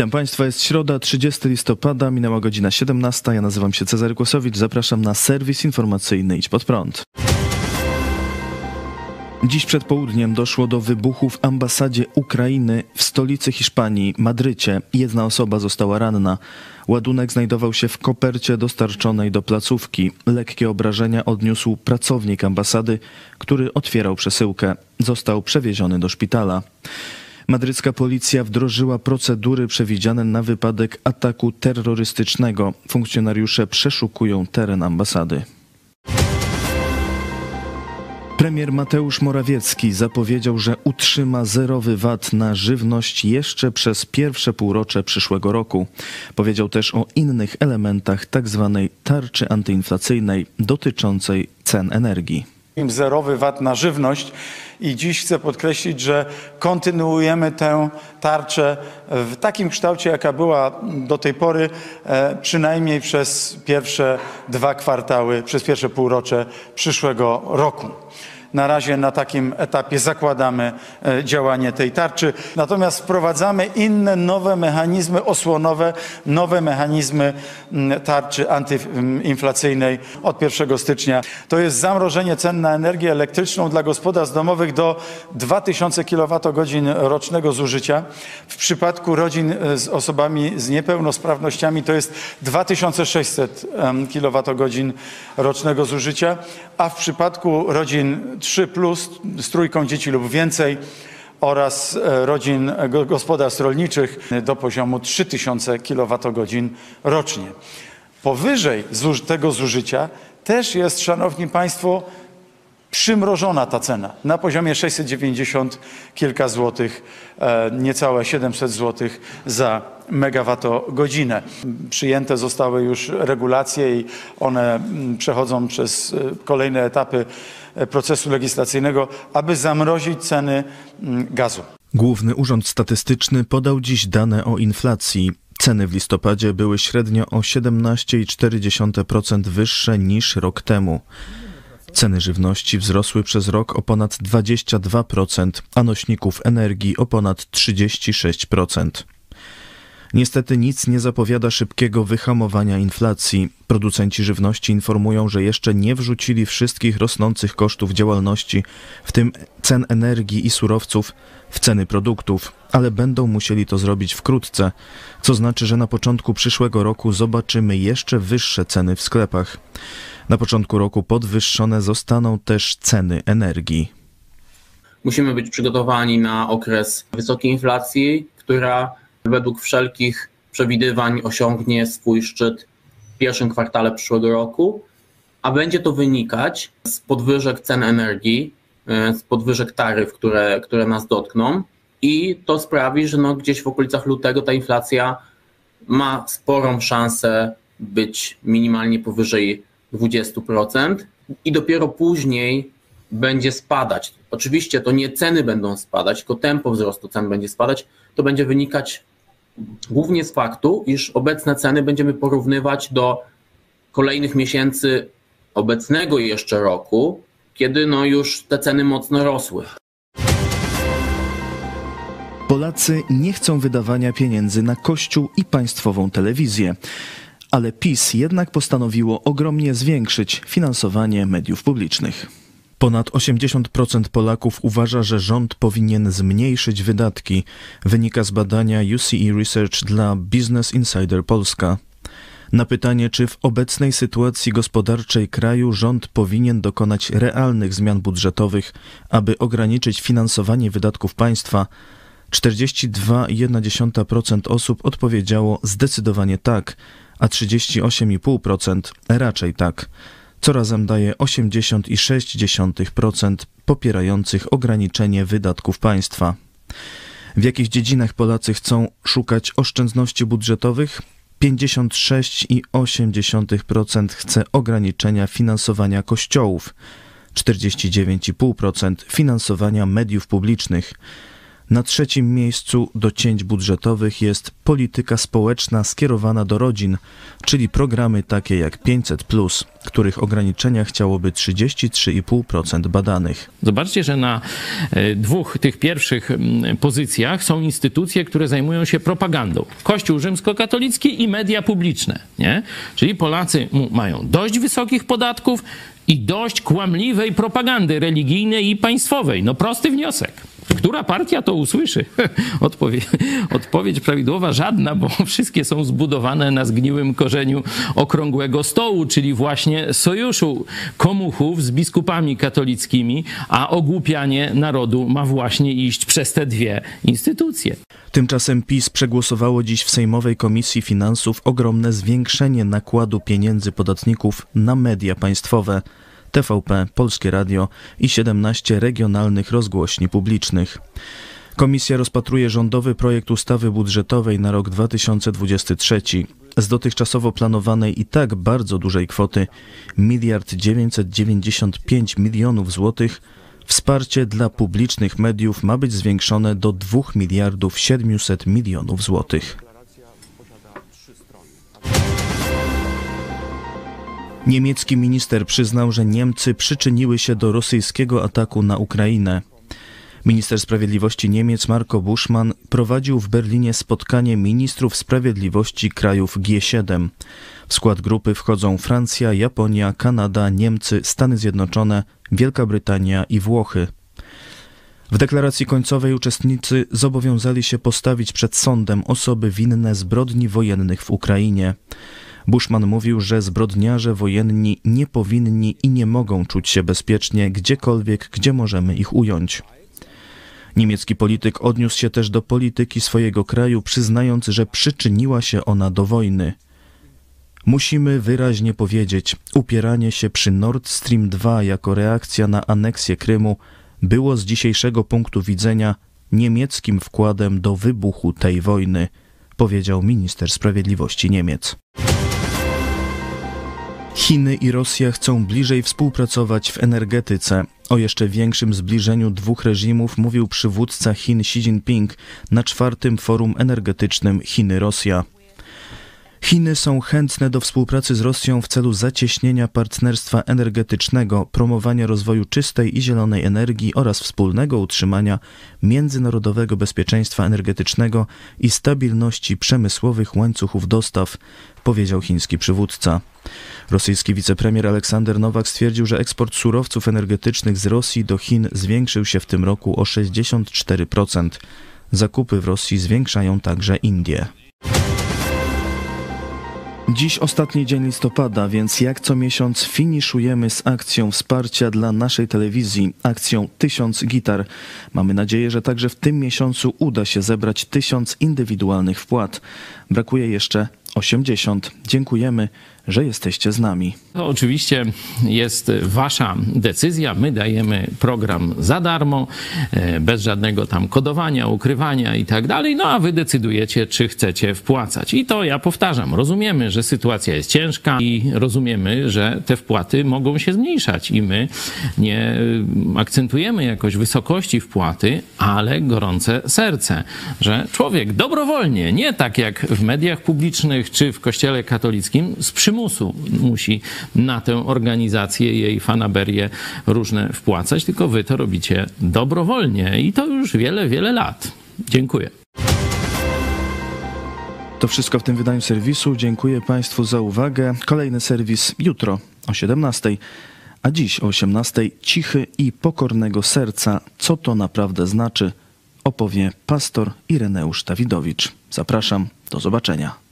Witam Państwa, jest środa, 30 listopada, minęła godzina 17. Ja nazywam się Cezary Kłosowicz, zapraszam na serwis informacyjny Idź Pod Prąd. Dziś przed południem doszło do wybuchu w ambasadzie Ukrainy w stolicy Hiszpanii, Madrycie. Jedna osoba została ranna. Ładunek znajdował się w kopercie dostarczonej do placówki. Lekkie obrażenia odniósł pracownik ambasady, który otwierał przesyłkę. Został przewieziony do szpitala. Madrycka policja wdrożyła procedury przewidziane na wypadek ataku terrorystycznego. Funkcjonariusze przeszukują teren ambasady. Premier Mateusz Morawiecki zapowiedział, że utrzyma zerowy VAT na żywność jeszcze przez pierwsze półrocze przyszłego roku. Powiedział też o innych elementach tzw. Tak tarczy antyinflacyjnej dotyczącej cen energii. Zerowy VAT na żywność i dziś chcę podkreślić, że kontynuujemy tę tarczę w takim kształcie, jaka była do tej pory, e, przynajmniej przez pierwsze dwa kwartały, przez pierwsze półrocze przyszłego roku. Na razie na takim etapie zakładamy e, działanie tej tarczy. Natomiast wprowadzamy inne nowe mechanizmy osłonowe, nowe mechanizmy tarczy antyinflacyjnej od 1 stycznia. To jest zamrożenie cen na energię elektryczną dla gospodarstw domowych do 2000 kWh rocznego zużycia. W przypadku rodzin e, z osobami z niepełnosprawnościami to jest 2600 kWh rocznego zużycia, a w przypadku rodzin 3 plus z trójką dzieci lub więcej oraz e, rodzin e, gospodarstw rolniczych do poziomu 3000 kWh rocznie. Powyżej tego zużycia też jest, Szanowni Państwo, przymrożona ta cena na poziomie 690 kilka złotych, e, niecałe 700 złotych za megawattogodzinę. Przyjęte zostały już regulacje i one mm, przechodzą przez kolejne etapy procesu legislacyjnego, aby zamrozić ceny mm, gazu. Główny Urząd Statystyczny podał dziś dane o inflacji. Ceny w listopadzie były średnio o 17,4% wyższe niż rok temu. Ceny żywności wzrosły przez rok o ponad 22%, a nośników energii o ponad 36%. Niestety nic nie zapowiada szybkiego wyhamowania inflacji. Producenci żywności informują, że jeszcze nie wrzucili wszystkich rosnących kosztów działalności, w tym cen energii i surowców, w ceny produktów, ale będą musieli to zrobić wkrótce, co znaczy, że na początku przyszłego roku zobaczymy jeszcze wyższe ceny w sklepach. Na początku roku podwyższone zostaną też ceny energii. Musimy być przygotowani na okres wysokiej inflacji, która według wszelkich przewidywań osiągnie swój szczyt w pierwszym kwartale przyszłego roku, a będzie to wynikać z podwyżek cen energii, e, z podwyżek taryf, które, które nas dotkną i to sprawi, że no gdzieś w okolicach lutego ta inflacja ma sporą szansę być minimalnie powyżej 20% i dopiero później będzie spadać. Oczywiście to nie ceny będą spadać, tylko tempo wzrostu cen będzie spadać. To będzie wynikać głównie z faktu, iż obecne ceny będziemy porównywać do kolejnych miesięcy obecnego jeszcze roku, kiedy no już te ceny mocno rosły. Polacy nie chcą wydawania pieniędzy na kościół i państwową telewizję. Ale PiS jednak postanowiło ogromnie zwiększyć finansowanie mediów publicznych. Ponad 80% Polaków uważa, że rząd powinien zmniejszyć wydatki, wynika z badania UCE Research dla Business Insider Polska. Na pytanie, czy w obecnej sytuacji gospodarczej kraju rząd powinien dokonać realnych zmian budżetowych, aby ograniczyć finansowanie wydatków państwa, 42,1% osób odpowiedziało zdecydowanie tak, a 38,5% raczej tak co razem daje 80,6% popierających ograniczenie wydatków państwa. W jakich dziedzinach Polacy chcą szukać oszczędności budżetowych? 56,8% chce ograniczenia finansowania kościołów, 49,5% finansowania mediów publicznych, Na trzecim miejscu do cięć budżetowych jest polityka społeczna skierowana do rodzin, czyli programy takie jak 500, których ograniczenia chciałoby 33,5% badanych. Zobaczcie, że na e, dwóch tych pierwszych pozycjach są instytucje, które zajmują się propagandą. Kościół rzymskokatolicki i media publiczne. Nie? Czyli Polacy mają dość wysokich podatków i dość kłamliwej propagandy religijnej i państwowej. No prosty wniosek. Która partia to usłyszy? Odpowiedź, odpowiedź prawidłowa żadna, bo wszystkie są zbudowane na zgniłym korzeniu okrągłego stołu, czyli właśnie sojuszu komuchów z biskupami katolickimi, a ogłupianie narodu ma właśnie iść przez te dwie instytucje. Tymczasem PiS przegłosowało dziś w Sejmowej Komisji Finansów ogromne zwiększenie nakładu pieniędzy podatników na media państwowe. TVP, Polskie Radio i 17 regionalnych rozgłośni publicznych. Komisja rozpatruje rządowy projekt ustawy budżetowej na rok 2023. Z dotychczasowo planowanej i tak bardzo dużej kwoty miliard 995 milionów złotych wsparcie dla publicznych mediów ma być zwiększone do 2 miliardów 700 milionów złotych. Niemiecki minister przyznał, że Niemcy przyczyniły się do rosyjskiego ataku na Ukrainę. Minister Sprawiedliwości Niemiec Marco Buschmann prowadził w Berlinie spotkanie ministrów sprawiedliwości krajów G7. W skład grupy wchodzą Francja, Japonia, Kanada, Niemcy, Stany Zjednoczone, Wielka Brytania i Włochy. W deklaracji końcowej uczestnicy zobowiązali się postawić przed sądem osoby winne zbrodni wojennych w Ukrainie. Bushman mówił, że zbrodniarze wojenni nie powinni i nie mogą czuć się bezpiecznie gdziekolwiek, gdzie możemy ich ująć. Niemiecki polityk odniósł się też do polityki swojego kraju, przyznając, że przyczyniła się ona do wojny. Musimy wyraźnie powiedzieć, upieranie się przy Nord Stream 2 jako reakcja na aneksję Krymu było z dzisiejszego punktu widzenia niemieckim wkładem do wybuchu tej wojny, powiedział minister sprawiedliwości Niemiec. Chiny i Rosja chcą bliżej współpracować w energetyce. O jeszcze większym zbliżeniu dwóch reżimów mówił przywódca Chin Xi Jinping na czwartym forum energetycznym Chiny-Rosja. Chiny są chętne do współpracy z Rosją w celu zacieśnienia partnerstwa energetycznego, promowania rozwoju czystej i zielonej energii oraz wspólnego utrzymania międzynarodowego bezpieczeństwa energetycznego i stabilności przemysłowych łańcuchów dostaw, powiedział chiński przywódca. Rosyjski wicepremier Aleksander Nowak stwierdził, że eksport surowców energetycznych z Rosji do Chin zwiększył się w tym roku o 64%. Zakupy w Rosji zwiększają także Indie. Dziś ostatni dzień listopada, więc jak co miesiąc finiszujemy z akcją wsparcia dla naszej telewizji, akcją 1000 gitar. Mamy nadzieję, że także w tym miesiącu uda się zebrać 1000 indywidualnych wpłat. Brakuje jeszcze 80. Dziękujemy że jesteście z nami. To oczywiście jest wasza decyzja. My dajemy program za darmo, e, bez żadnego tam kodowania, ukrywania i tak dalej. No a wy decydujecie, czy chcecie wpłacać. I to ja powtarzam. Rozumiemy, że sytuacja jest ciężka i rozumiemy, że te wpłaty mogą się zmniejszać i my nie akcentujemy jakoś wysokości wpłaty, ale gorące serce, że człowiek dobrowolnie, nie tak jak w mediach publicznych czy w kościele katolickim, z przymusu musi na tę organizację, jej fanaberię różne wpłacać, tylko wy to robicie dobrowolnie i to już wiele, wiele lat. Dziękuję. To wszystko w tym wydaniu serwisu. Dziękuję Państwu za uwagę. Kolejny serwis jutro o 17. A dziś o 18 cichy i pokornego serca. Co to naprawdę znaczy? Opowie pastor Ireneusz Dawidowicz. Zapraszam, do zobaczenia.